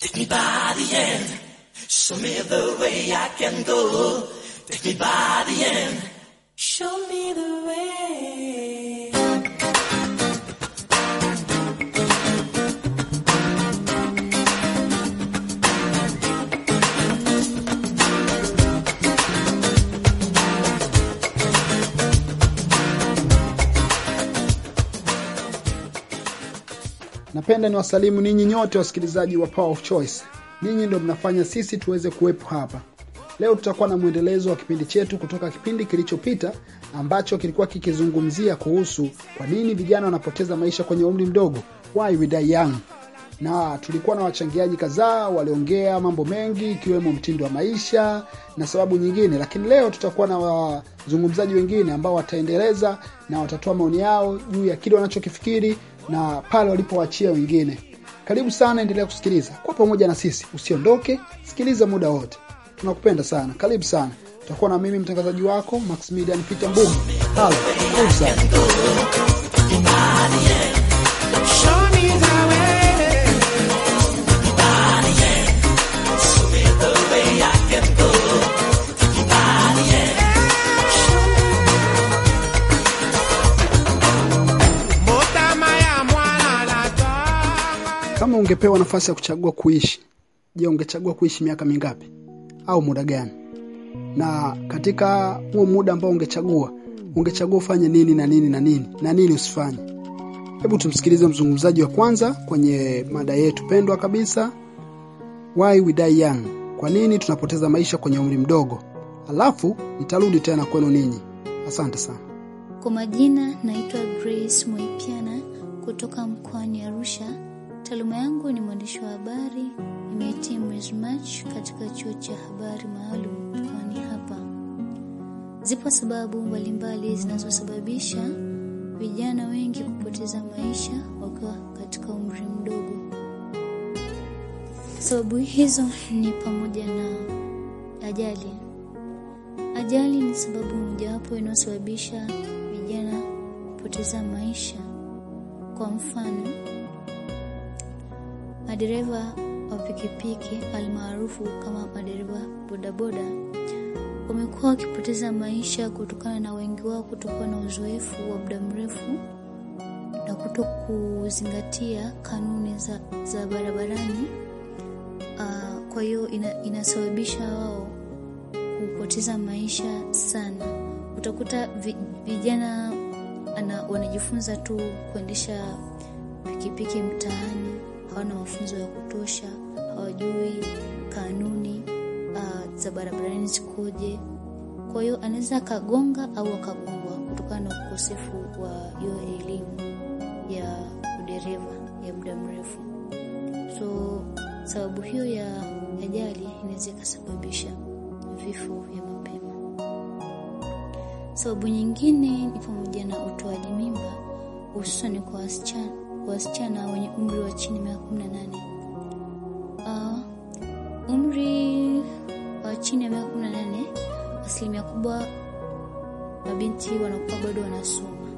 Take me by the hand, show me the way I can go. Take me by the hand, show me the way. Napenda ni wasalimu ninyi nyote wasikilizaji wa Power of Choice. Ninyi ndio mnafanya sisi tuweze kuwepo hapa. Leo tutakuwa na mwendelezo wa kipindi chetu kutoka kipindi kilichopita ambacho kilikuwa kikizungumzia kuhusu kwa nini vijana wanapoteza maisha kwenye umri mdogo, why we die young. Na tulikuwa na wachangiaji kadhaa waliongea mambo mengi ikiwemo mtindo wa maisha na sababu nyingine, lakini leo tutakuwa na wazungumzaji wengine ambao wataendeleza na watatoa maoni yao juu ya kile wanachokifikiri na pale walipoachia wengine. Karibu sana, endelea kusikiliza kwa pamoja na sisi, usiondoke, sikiliza muda wote. Tunakupenda sana, karibu sana. Tutakuwa na mimi mtangazaji wako Maximilian Peter Mbugu. Halo, karibu sana. Ungepewa nafasi ya kuchagua kuishi, je, ungechagua kuishi miaka mingapi au muda gani? Na katika huo muda ambao ungechagua, ungechagua ufanye nini na nini na nini na nini usifanye? Hebu tumsikilize mzungumzaji wa kwanza kwenye mada yetu pendwa kabisa, why we die young, kwa nini tunapoteza maisha kwenye umri mdogo. Alafu nitarudi tena kwenu ninyi. Asante sana. Kwa majina naitwa Grace Mwaipiana kutoka mkoani Arusha. Taaluma yangu ni mwandishi wa habari. Nimehitimu mwezi Machi katika chuo cha habari maalum mkoani hapa. Zipo sababu mbalimbali zinazosababisha vijana wengi kupoteza maisha wakiwa katika umri mdogo. Sababu hizo ni pamoja na ajali. Ajali ni sababu mojawapo inayosababisha vijana kupoteza maisha. Kwa mfano, madereva wa pikipiki almaarufu kama madereva bodaboda wamekuwa wakipoteza maisha kutokana na wengi wao kutokuwa na uzoefu wa muda mrefu na kuto kuzingatia kanuni za, za barabarani. Uh, kwa hiyo ina, inasababisha wao kupoteza maisha sana. Utakuta vijana ana, wanajifunza tu kuendesha pikipiki mtaani, hawana mafunzo ya kutosha, hawajui kanuni uh, za barabarani zikoje. Kwa hiyo anaweza akagonga au akagongwa kutokana na ukosefu wa hiyo elimu ya udereva ya muda mrefu. So sababu hiyo ya ajali inaweza ikasababisha vifo vya mapema. Sababu nyingine ni pamoja na utoaji mimba hususani kwa wasichana kwa wasichana wenye umri wa chini ya miaka kumi na nane. Uh, umri wa chini ya miaka kumi na nane asilimia kubwa mabinti wanakuwa bado wanasoma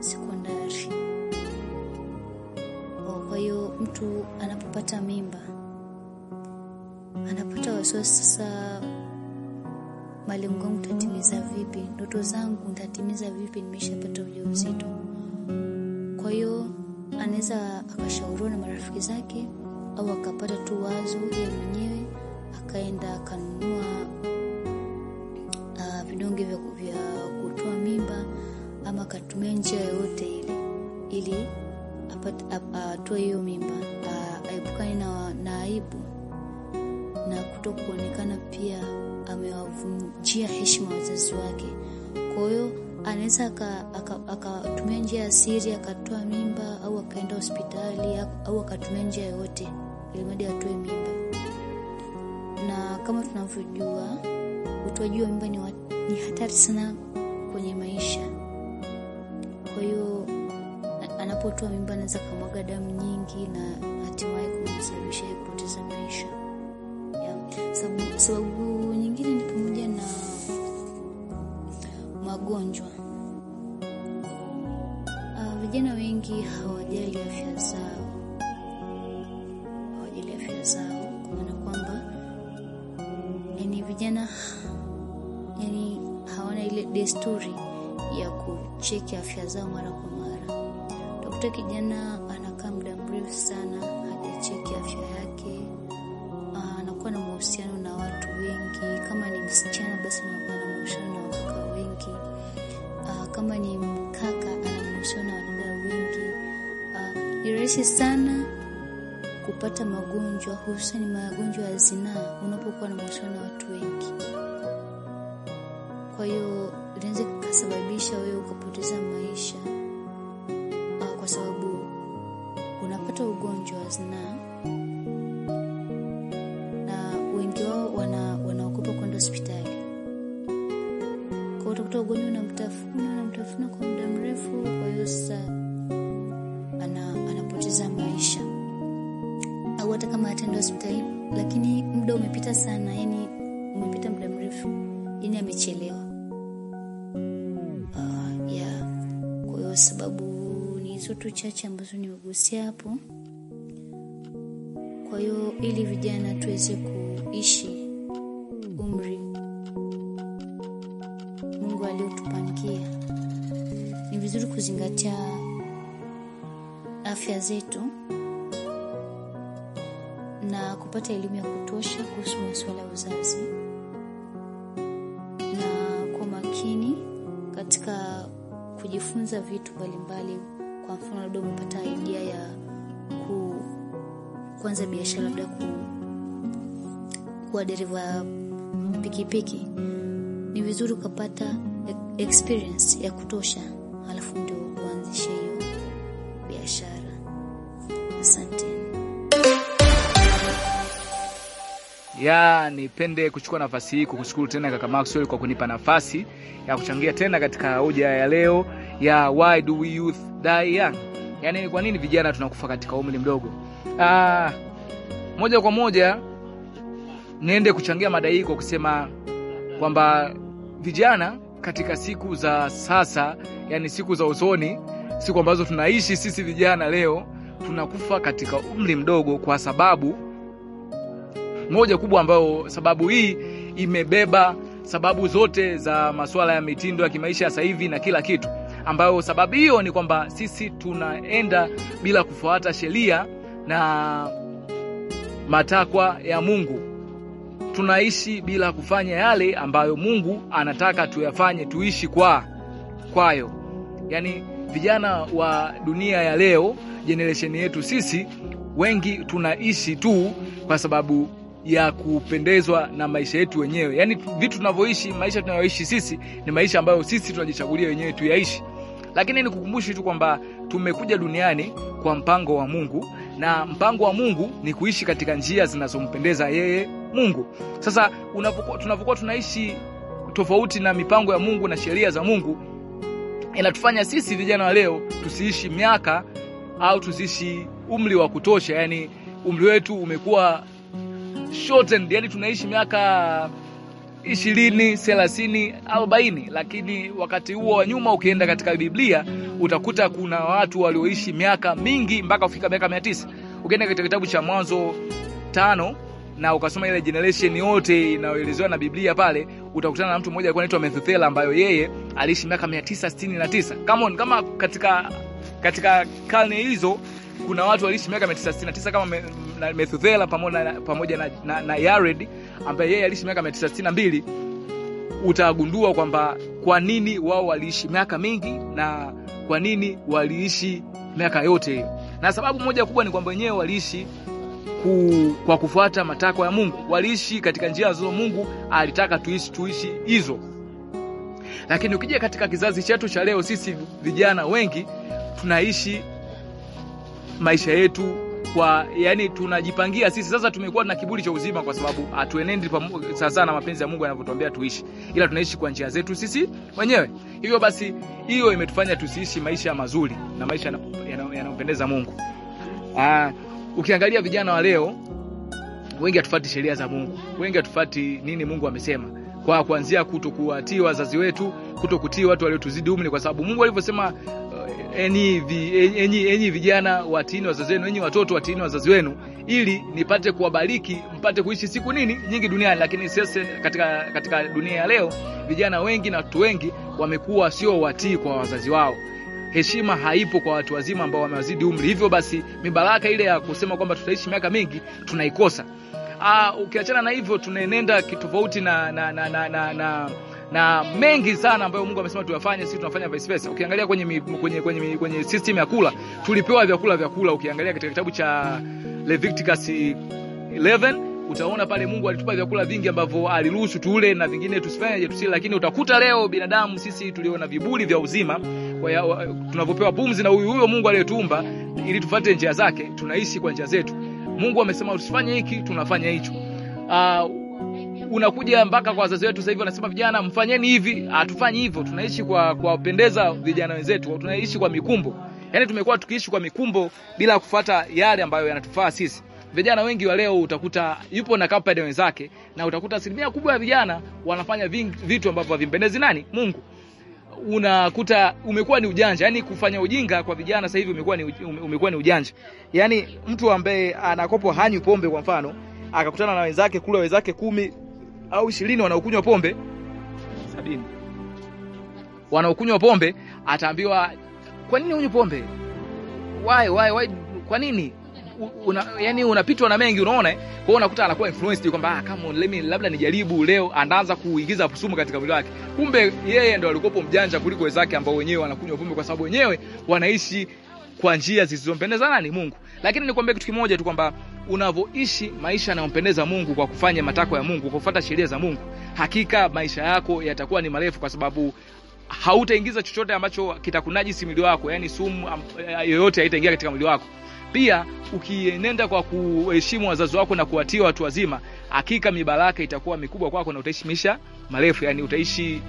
sekondari. Oh, Kwa hiyo mtu anapopata mimba anapata wasiwasi sasa malengo yangu nitatimiza vipi? Ndoto zangu nitatimiza vipi? Nimeshapata ujauzito. Anaweza akashauriwa na marafiki zake au akapata tu wazo yeye mwenyewe akaenda akanunua uh, vidonge vya, kutoa mimba ama akatumia njia yoyote ile ili atoe hiyo mimba uh, aepukane na, na aibu na kuto kuonekana pia amewavunjia heshima wazazi wake. Kwa hiyo anaweza aka- aka- akatumia njia ya siri akatoa mimba au akaenda hospitali au akatumia njia yoyote ili mradi atoe mimba. Na kama tunavyojua utoaji wa mimba ni, ni hatari sana kwenye maisha. Kwa hiyo anapotoa mimba anaweza kamwaga damu nyingi na hatimaye kumsababisha kupoteza maisha. Ya, Sababu, kucheki afya zao mara kwa mara. Utakuta kijana anakaa muda mrefu sana hajacheki afya yake, ah, anakuwa na mahusiano na watu wengi. Kama ni msichana, basi anakuwa na mahusiano na wakaka wengi. Ah, kama ni mkaka, ana mahusiano na wadada wengi. Ah, ni rahisi sana kupata magonjwa hususani magonjwa ya zinaa unapokuwa na mahusiano na watu wengi. Kwa hiyo ikasababisha wewe ukapoteza maisha au kwa sababu unapata ugonjwa wa zinaa na wengi wao wana wanaogopa kwenda hospitali. Kwa utakuta ugonjwa unamtafuna unamtafuna kwa muda mrefu, kwa hiyo sasa ana, anapoteza maisha au hata kama ataenda hospitali lakini muda umepita sana, yani umepita muda mrefu, yani amechelewa. Sababu ni hizo tu chache ambazo nimegusia hapo. Kwa hiyo ili vijana tuweze kuishi umri Mungu aliotupangia, ni vizuri kuzingatia afya zetu na kupata elimu ya kutosha kuhusu masuala ya uzazi kujifunza vitu mbalimbali. Kwa mfano, labda umepata idea ya ku, kuanza biashara, labda ku, kuwa dereva pikipiki, ni vizuri ukapata experience ya kutosha, alafu ndio uanzishe hiyo biashara. Asante. Ya nipende kuchukua nafasi hii kukushukuru tena kaka Maxwell kwa kunipa nafasi ya kuchangia tena katika hoja ya leo ya why do we youth die young, yani kwa nini vijana tunakufa katika umri mdogo. Ah, moja kwa moja niende kuchangia mada hii kwa kusema kwamba vijana katika siku za sasa, yani siku za usoni, siku ambazo tunaishi sisi vijana leo, tunakufa katika umri mdogo kwa sababu moja kubwa ambayo sababu hii imebeba sababu zote za masuala ya mitindo ya kimaisha sasa hivi na kila kitu, ambayo sababu hiyo ni kwamba sisi tunaenda bila kufuata sheria na matakwa ya Mungu. Tunaishi bila kufanya yale ambayo Mungu anataka tuyafanye, tuishi kwa kwayo. Yaani vijana wa dunia ya leo, generation yetu sisi wengi tunaishi tu kwa sababu ya kupendezwa na maisha yetu wenyewe. Yaani vitu tunavyoishi, maisha tunayoishi sisi ni maisha ambayo sisi tunajichagulia wenyewe tuyaishi. Lakini nikukumbushe tu kwamba tumekuja duniani kwa mpango wa Mungu na mpango wa Mungu ni kuishi katika njia zinazompendeza yeye Mungu. Sasa unapokuwa tunapokuwa tunaishi tofauti na mipango ya Mungu na sheria za Mungu, inatufanya sisi vijana wa leo tusiishi miaka au tusiishi umri wa kutosha, yani umri wetu umekuwa shortened, yani tunaishi miaka ishirini, thelathini, arobaini, lakini wakati huo wa nyuma ukienda katika Biblia utakuta kuna watu walioishi miaka mingi mpaka kufika miaka mia tisa. Ukienda katika kitabu cha Mwanzo tano na ukasoma ile generation yote inayoelezewa na Biblia pale, utakutana na mtu mmoja alikuwa anaitwa methuthela ambayo yeye aliishi miaka mia tisa sitini na tisa. Kama kama katika katika karne hizo kuna watu waliishi miaka mia tisa sitini na Methuselah pamoja na, pamoja na, na, na Yared ambaye yeye aliishi miaka 962 utagundua kwamba kwa nini wao waliishi miaka mingi na kwa nini waliishi miaka yote hiyo. Na sababu moja kubwa ni kwamba wenyewe waliishi ku, kwa kufuata matakwa ya Mungu. Waliishi katika njia ambazo Mungu alitaka tuishi tuishi hizo. Lakini ukija katika kizazi chetu cha leo, sisi vijana wengi tunaishi maisha yetu kwa yani, tunajipangia sisi sasa. Tumekuwa na kiburi cha uzima kwa sababu hatuenendi sawasawa na mapenzi ya Mungu yanavyotuambia tuishi, ila tunaishi kwa njia zetu sisi wenyewe. Hivyo basi, hiyo imetufanya tusiishi maisha mazuri na maisha yanayompendeza Mungu. Aa, ukiangalia vijana wa leo wengi hatufuati sheria za Mungu, wengi hatufuati nini Mungu amesema, kwa kuanzia kutokuwatii wazazi wetu, kutokutii watu waliotuzidi umri, kwa sababu Mungu alivyosema enyi, vijana watiini wazazi wenu, enyi watoto watiini wazazi wenu. ili nipate kuwabariki mpate kuishi siku nini nyingi duniani. Lakini sasa katika, katika dunia ya leo vijana wengi na watu wengi wamekuwa sio watii kwa wazazi wao heshima haipo kwa watu wazima ambao wamewazidi umri. Hivyo basi mibaraka ile ya kusema kwamba tutaishi miaka mingi tunaikosa. Ah, ukiachana na hivyo tunaenenda kitofauti na na, na, na, na, na na mengi sana ambayo Mungu amesema tuyafanye, sisi tunafanya vice versa. Ukiangalia kwenye kwenye kwenye kwenye system ya kula, tulipewa vyakula vyakula. Ukiangalia katika kitabu cha Leviticus 11 utaona pale Mungu alitupa vyakula vingi ambavyo aliruhusu tule na vingine tusifanye tusile, lakini utakuta leo binadamu sisi tulio na viburi vya uzima tunavyopewa pumzi na huyu huyo Mungu aliyetuumba ili tufuate njia zake, tunaishi kwa njia zetu. Mungu amesema usifanye hiki, tunafanya hicho. Uh, unakuja mpaka kwa wazazi wetu sasa hivi wanasema vijana mfanyeni hivi, hatufanyi hivyo. Tunaishi kwa kuwapendeza vijana wenzetu, tunaishi kwa mikumbo. Yaani tumekuwa tukiishi kwa mikumbo bila kufuata yale ambayo yanatufaa sisi. Vijana wengi wa leo utakuta yupo na kapade wenzake, na utakuta asilimia kubwa ya vijana wanafanya vitu ambavyo havimpendezi nani? Mungu. Unakuta umekuwa ni ujanja, yani kufanya ujinga kwa vijana sasa hivi umekuwa ni umekuwa ni ujanja. Yani mtu ambaye anakopo hanywi pombe kwa mfano, akakutana na wenzake kule, wenzake kumi au ishirini wanaokunywa pombe sabini wanaokunywa pombe, ataambiwa kwa nini unywe pombe? Why, why, why? Kwa nini? Una, yani unapitwa na mengi unaona. Kwa hiyo unakuta anakuwa influenced kwamba ah, kama let me labda nijaribu leo, anaanza kuingiza sumu katika mwili wake. Kumbe yeye ndo alikopo mjanja kuliko wenzake ambao wenyewe wanakunywa pombe, kwa sababu wenyewe wanaishi kwa njia zisizompendeza nani? Mungu. Lakini nikwambie kitu kimoja tu kwamba unavyoishi maisha yanayompendeza Mungu kwa kufanya matakwa ya Mungu, kwa sheria za Mungu, hakika maisha yako yatakuwa ni marefu, kwa sababu hautaingiza chochote ambacho kitakunajisi mwili wako, yani sumu yoyote haitaingia katika mwili wako. Pia ukienenda kwa kuheshimu wazazi wako na kuwatia watu wazima, hakika mibaraka itakuwa mikubwa kwako na utaishi maisha marefu, yani utaishi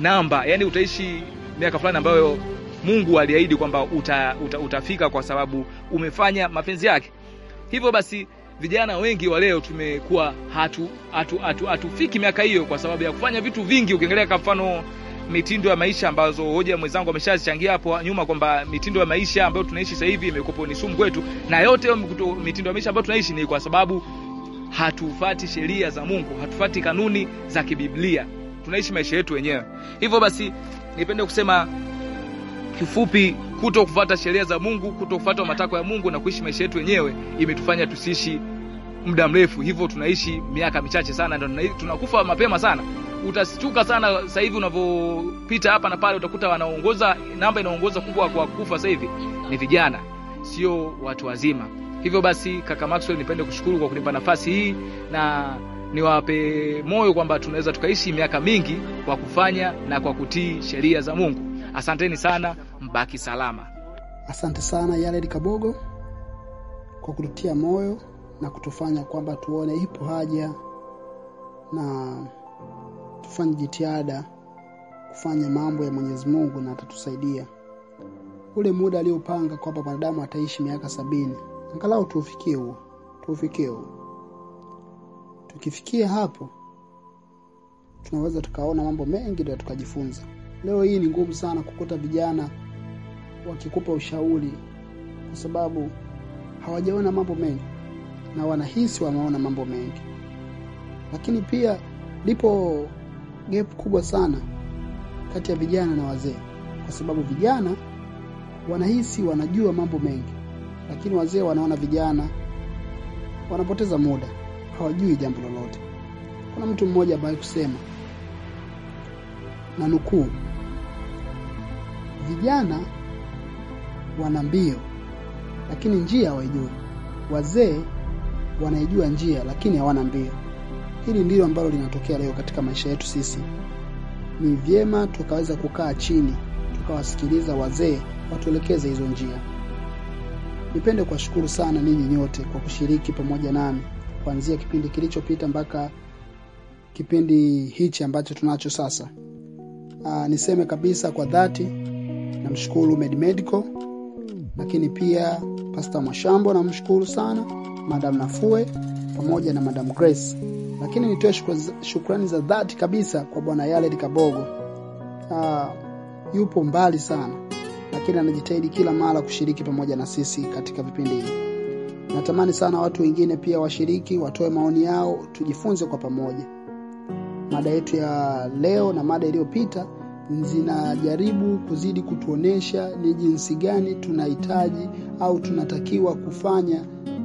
namba, yani utaishi miaka fulani ambayo Mungu aliahidi kwamba uta, uta, utafika kwa sababu umefanya mapenzi yake. Hivyo basi vijana wengi wa leo tumekuwa hatu hatufiki hatu, hatu, hatu miaka hiyo kwa sababu ya kufanya vitu vingi. Ukiangalia kwa mfano mitindo ya maisha ambazo hoja mwenzangu ameshazichangia hapo nyuma kwamba mitindo ya maisha ambayo tunaishi sasa hivi imekuwa ni sumu kwetu, na yote mitindo ya maisha ambayo tunaishi ni kwa sababu hatufati sheria za Mungu, hatufati kanuni za kibiblia, tunaishi maisha yetu wenyewe. Hivyo basi nipende kusema kifupi, kuto kufuata sheria za Mungu, kuto kufuata matakwa ya Mungu na kuishi maisha yetu wenyewe imetufanya tusiishi muda mrefu, hivyo tunaishi miaka michache sana, ndio tunakufa mapema sana. Utashtuka sana sasa hivi unavyopita hapa na pale, utakuta wanaongoza, namba inaongoza kubwa kwa kufa sasa hivi ni vijana, sio watu wazima. Hivyo basi, kaka Maxwell, nipende kushukuru kwa kunipa nafasi hii na niwape moyo kwamba tunaweza tukaishi miaka mingi kwa kufanya na kwa kutii sheria za Mungu. Asanteni sana, mbaki salama. Asante sana Yared Kabogo kwa kututia moyo na kutufanya kwamba tuone ipo haja na tufanye jitihada kufanya mambo ya Mwenyezi Mungu na atatusaidia. Ule muda aliopanga kwamba mwanadamu ataishi miaka sabini, angalau tuufikie huo, tuufikie huo. Tukifikia hapo, tunaweza tukaona mambo mengi ndio tukajifunza. Leo hii ni ngumu sana kukuta vijana wakikupa ushauri, kwa sababu hawajaona mambo mengi na wanahisi wameona mambo mengi, lakini pia lipo gap kubwa sana kati ya vijana na wazee, kwa sababu vijana wanahisi wanajua mambo mengi, lakini wazee wanaona vijana wanapoteza muda, hawajui jambo lolote. Kuna mtu mmoja ambaye kusema na nukuu, vijana wana mbio lakini njia hawaijui, wazee wanaijua njia lakini hawana mbio. Hili ndilo ambalo linatokea leo katika maisha yetu sisi. Ni vyema tukaweza kukaa chini tukawasikiliza wazee watuelekeze hizo njia. Nipende kuwashukuru sana ninyi nyote kwa kushiriki pamoja nami kuanzia kipindi kilichopita mpaka kipindi hichi ambacho tunacho sasa. Aa, niseme kabisa kwa dhati namshukuru Med Medical, lakini pia Pasta Mwashambo namshukuru sana, Madam Nafue pamoja na Madam Grace lakini nitoe shukrani za dhati kabisa kwa bwana Yared Kabogo. Aa, yupo mbali sana, lakini anajitahidi kila mara kushiriki pamoja na sisi katika vipindi hivi. natamani sana watu wengine pia washiriki watoe maoni yao tujifunze kwa pamoja mada yetu ya leo na mada iliyopita zinajaribu kuzidi kutuonesha ni jinsi gani tunahitaji au tunatakiwa kufanya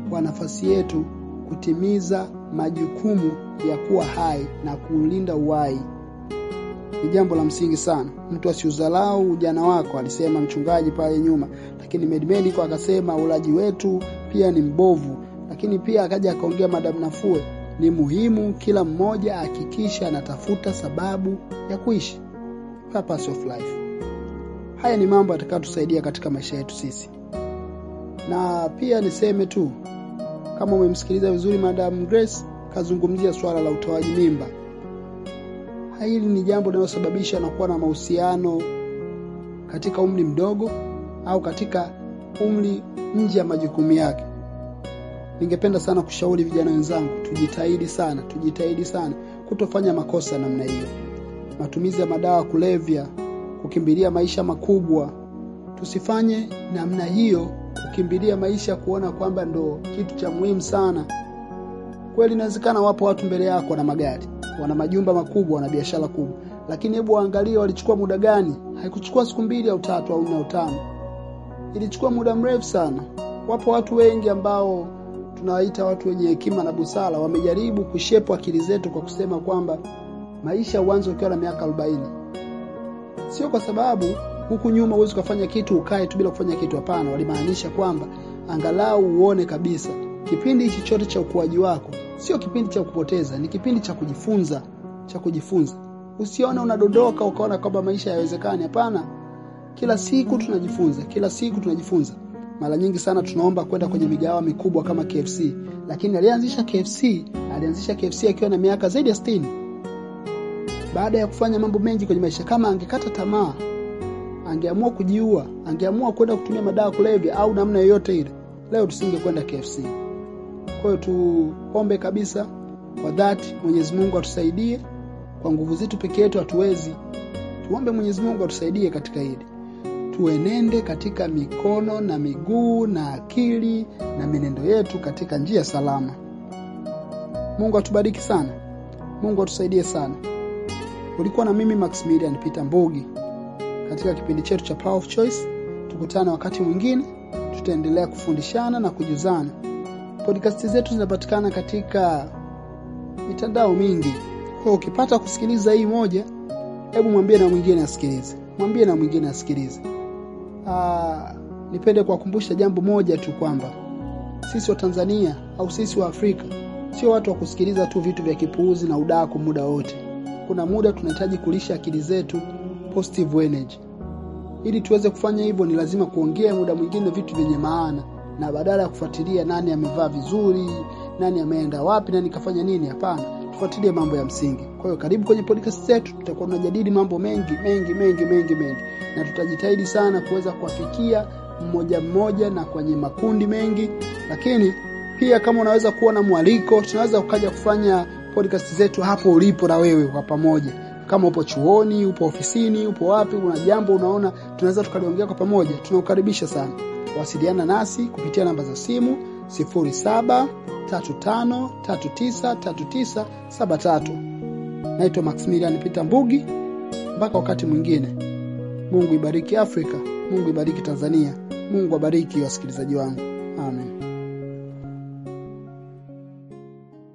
kwa nafasi yetu kutimiza majukumu ya kuwa hai na kuulinda uhai. Ni jambo la msingi sana. Mtu asiuzalau ujana wako alisema mchungaji pale nyuma. Lakini medmedico akasema ulaji wetu pia ni mbovu. Lakini pia akaja akaongea madam nafue. Ni muhimu kila mmoja ahakikisha anatafuta sababu ya kuishi purpose of life. Haya ni mambo yatakayotusaidia katika maisha yetu sisi. Na pia niseme tu kama umemsikiliza vizuri madam Grace kazungumzia swala la utoaji mimba. Hili ni jambo linalosababisha na kuwa na mahusiano katika umri mdogo au katika umri nje ya majukumu yake. Ningependa sana kushauri vijana wenzangu tujitahidi sana tujitahidi sana kutofanya makosa namna hiyo matumizi ya madawa kulevya kukimbilia maisha makubwa. Tusifanye namna hiyo kukimbilia maisha kuona kwamba ndo kitu cha muhimu sana. Kweli inawezekana wapo watu mbele yako na magari wana majumba makubwa wana biashara kubwa. Lakini hebu waangalie walichukua muda gani. Haikuchukua siku mbili au tatu au nne au tano. Ilichukua muda mrefu sana. Wapo watu wengi ambao tunawaita watu wenye hekima na busara wamejaribu kushepu akili zetu kwa kusema kwamba maisha uanze ukiwa na miaka 40 sio kwa sababu huku nyuma huwezi kufanya kitu ukae tu bila kufanya kitu hapana. Walimaanisha kwamba angalau uone kabisa. Kipindi hichi chote cha ukuaji wako sio kipindi cha kupoteza ni kipindi cha kujifunza cha kujifunza. Usione unadondoka ukaona kwamba maisha hayawezekani hapana. Kila siku tunajifunza kila siku tunajifunza. Mara nyingi sana tunaomba kwenda kwenye migahawa mikubwa kama KFC lakini alianzisha KFC alianzisha KFC akiwa na miaka zaidi ya 60 baada ya kufanya mambo mengi kwenye maisha kama angekata tamaa angeamua kujiua angeamua kwenda kutumia madawa kulevya au namna yoyote ile leo tusingekwenda KFC kwa hiyo tuombe kabisa kwa dhati Mwenyezi Mungu atusaidie kwa nguvu zetu peke yetu hatuwezi. Tuombe Mwenyezi Mungu atusaidie katika hili. Tuenende katika mikono na miguu na akili na minendo yetu katika njia salama. Mungu atubariki sana. Mungu atusaidie sana ulikuwa na mimi Maximilian Peter Mbugi katika kipindi chetu cha Power of Choice tukutane wakati mwingine tutaendelea kufundishana na kujuzana. Podcast zetu zinapatikana katika mitandao mingi. Kwa ukipata kusikiliza hii moja hebu mwambie na mwingine asikilize. Mwambie na mwingine asikilize. Aa, nipende kuwakumbusha jambo moja tu kwamba sisi wa Tanzania au sisi wa Afrika sio watu wa kusikiliza tu vitu vya kipuuzi na udaku muda wote kuna muda tunahitaji kulisha akili zetu positive energy. Ili tuweze kufanya hivyo ni lazima kuongea muda mwingine vitu vyenye maana. Na badala ya kufuatilia nani amevaa vizuri nani ameenda wapi nani kafanya nini hapana. Tufuatilie mambo ya msingi. Kwa hiyo karibu kwenye podcast zetu tutakuwa tunajadili mambo mengi mengi mengi mengi mengi. Na tutajitahidi sana kuweza kuwafikia mmoja mmoja na kwenye makundi mengi. Lakini pia kama unaweza kuwa na mwaliko tunaweza ukaja kufanya podcast zetu hapo ulipo na wewe kwa pamoja. Kama upo chuoni upo ofisini upo wapi una jambo unaona tunaweza tukaliongea kwa pamoja. Tunakukaribisha sana. Wasiliana nasi kupitia namba za simu 0735393973 naitwa Maximilian Peter Mbugi mpaka wakati mwingine. Mungu ibariki Afrika Mungu ibariki Tanzania Mungu abariki wasikilizaji wangu. Amen